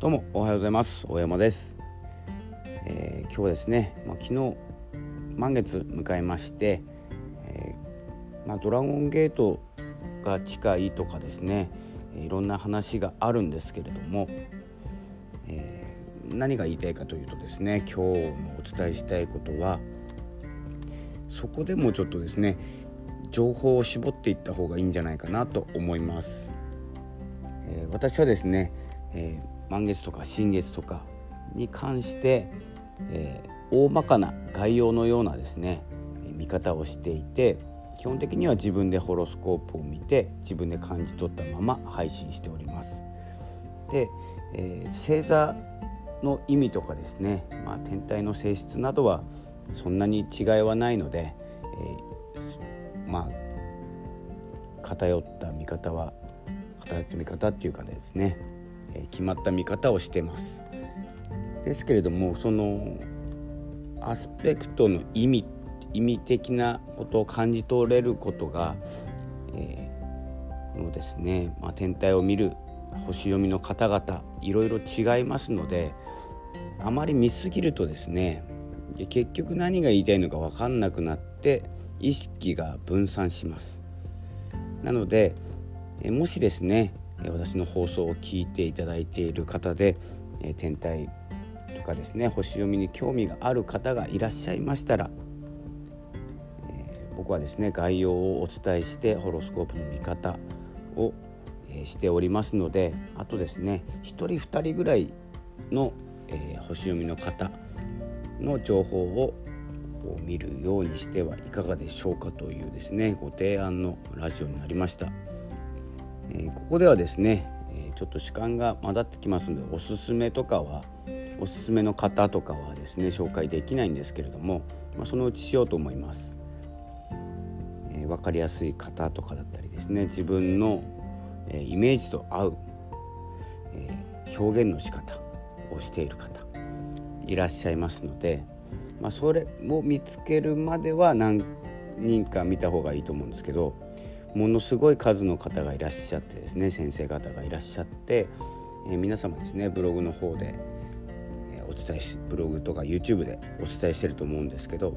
どうもおはようございます大山です、えー、今日ですね、まあ、昨日満月迎えまして、えー、まあ、ドラゴンゲートが近いとかですねいろんな話があるんですけれども、えー、何が言いたいかというとですね今日のお伝えしたいことはそこでもちょっとですね情報を絞っていった方がいいんじゃないかなと思います。え、私はですね、えー、満月とか新月とかに関して、えー、大まかな概要のようなですね見方をしていて基本的には自分でホロスコープを見て自分で感じ取ったまま配信しております。で、えー、星座の意味とかですね、まあ、天体の性質などはそんなに違いはないので、えー、まあ偏った見方は偏った見方っていうかですね、決まった見方をしてます。ですけれどもそのアスペクトの意味意味的なことを感じ取れることが、えー、のですね、まあ、天体を見る星読みの方々いろいろ違いますのであまり見すぎるとですね結局何が言いたいのか分かんなくなって意識が分散しますなのでもしですね私の放送を聞いていただいている方で天体とかですね星読みに興味がある方がいらっしゃいましたら僕はですね概要をお伝えしてホロスコープの見方をしておりますのであとですね1人2人ぐらいの、え、星読みの方の情報を見るようにしてはいかがでしょうかというですねご提案のラジオになりました、え、ここではですね、え、ちょっと時間が混ざってきますのでおすすめとかはおすすめの方とかはですね紹介できないんですけれども、まあ、そのうちしようと思います、えー、分かりやすい方とかだったりですね自分の、えイメージと合う、え表現の仕方をしている方いらっしゃいますので、まあ、それを見つけるまでは何人か見た方がいいと思うんですけどものすごい数の方がいらっしゃってですね先生方がいらっしゃって、えー、皆様ですねブログの方で、えー、お伝えしブログとか YouTube でお伝えしてると思うんですけど、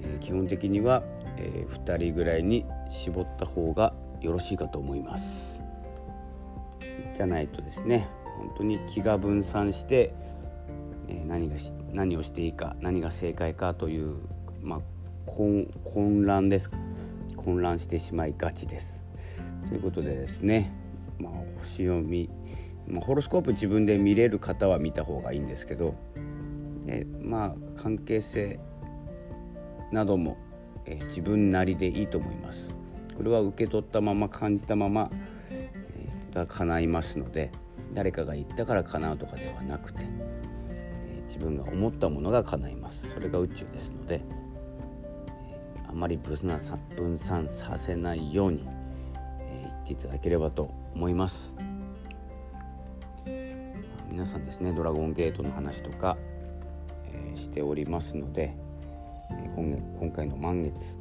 えー、基本的には、え、2人ぐらいに絞った方がよろしいかと思います。じゃないとですね本当に気が分散してえ何が何をしていいか何が正解かという、まあ、混乱ですか混乱してしまいがちです。ということでですね、まあ、星読み、まあ、ホロスコープ自分で見れる方は見た方がいいんですけど、えまあ関係性なども、え自分なりでいいと思います。これは受け取ったまま感じたまま、えが叶いますので誰かが言ったから叶うとかではなくてえ自分が思ったものが叶いますそれが宇宙ですのであまり分散分散させないように、え言っていただければと思います。皆さんですねドラゴンゲートの話とか、えー、しておりますので、え今今回の満月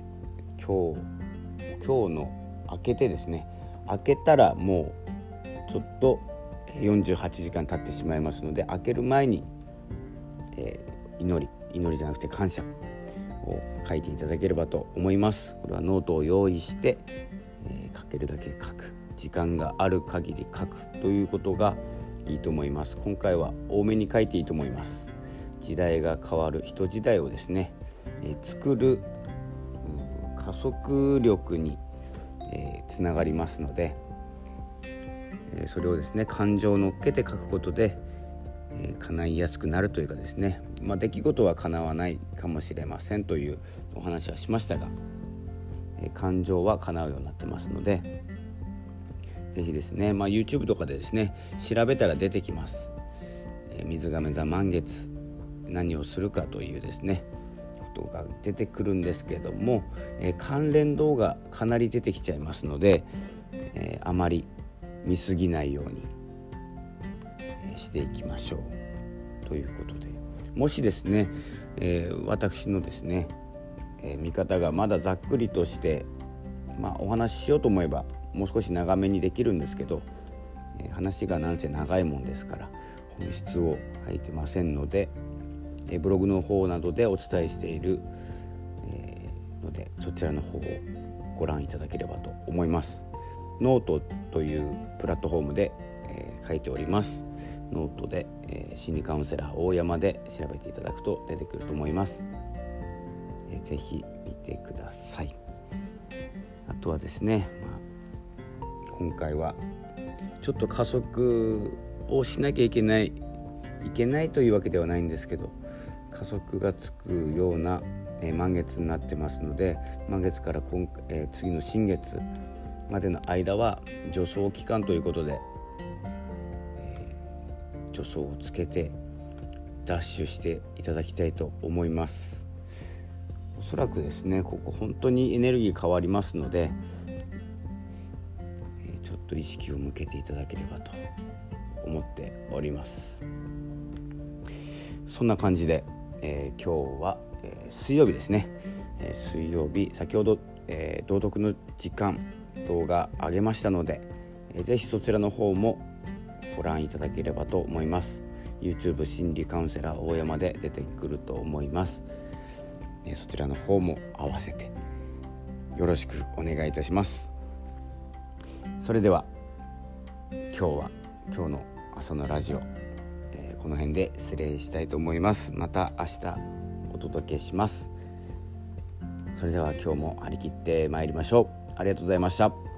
今日今日の明けてですね明けたらもうちょっと48時間経ってしまいますので開ける前にえー、祈り祈りじゃなくて感謝。を書いていただければと思います。これはノートを用意して、えー、書けるだけ書く。時間がある限り書くということがいいと思います。今回は多めに書いていいと思います。時代が変わる人時代をですね、えー、作る加速力に、えー、つながりますので、えー、それをですね感情を乗っけて書くことでえー、叶いやすくなるというかですね、まあ、出来事は叶わないかもしれませんというお話はしましたが、えー、感情は叶うようになってますので是非ですね、まあ、YouTube とかでですね調べたら出てきます、えー、水亀座満月何をするかというですねことが出てくるんですけども、えー、関連動画かなり出てきちゃいますので、え、あまり見過ぎないようにしていきましょうということでもしですね、えー、私のですね、えー、見方がまだざっくりとして、まあ、お話ししようと思えばもう少し長めにできるんですけど、え話がなんせ長いもんですから本質を吐いてませんので、えブログの方などでお伝えしている、えのでそちらの方をご覧いただければと思います。ノートというプラットフォームで、え書いております。ノートで、え心理カウンセラー大山で調べていただくと出てくると思います。えー、ぜひ見てください。あとはですね、まあ、今回はちょっと加速をしなきゃいけないいけないというわけではないんですけど加速がつくような、えー、満月になってますので満月から今、えー、次の新月までの間は助走期間ということで、助走をつけてダッシュしていただきたいと思います。おそらくですねここ本当にエネルギー変わりますので、ちょっと意識を向けていただければと思っております。そんな感じで、えー、今日は、えー、水曜日ですね、えー、水曜日先ほど、え、道徳の時間動画上げましたので、えー、ぜひそちらの方もご覧いただければと思います。YouTube 心理カウンセラー大山で出てくると思います、え、そちらの方も合わせてよろしくお願いいたします。それでは今日は今日の朝のラジオ、えー、この辺で失礼したいと思います。また明日お届けします。それでは今日も張り切ってまいりましょう。ありがとうございました。